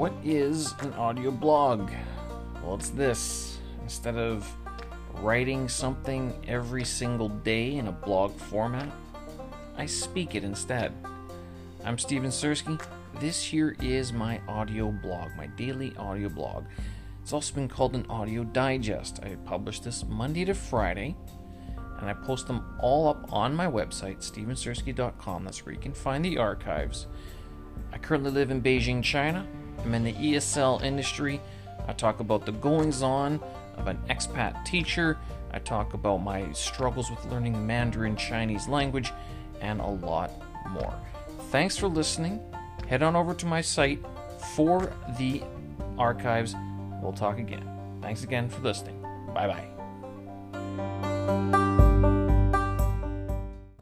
What is an audio blog? Well, it's this. Instead of writing something every single day in a blog format, I speak it instead. I'm Steven Sersky. This here is my audio blog, my daily audio blog. It's also been called an audio digest. I publish this Monday to Friday, and I post them all up on my website, stevensersky.com. That's where you can find the archives. I currently live in Beijing, China. I'm in the ESL industry. I talk about the goings on of an expat teacher. I talk about my struggles with learning Mandarin Chinese language and a lot more. Thanks for listening. Head on over to my site for the archives. We'll talk again. Thanks again for listening. Bye bye.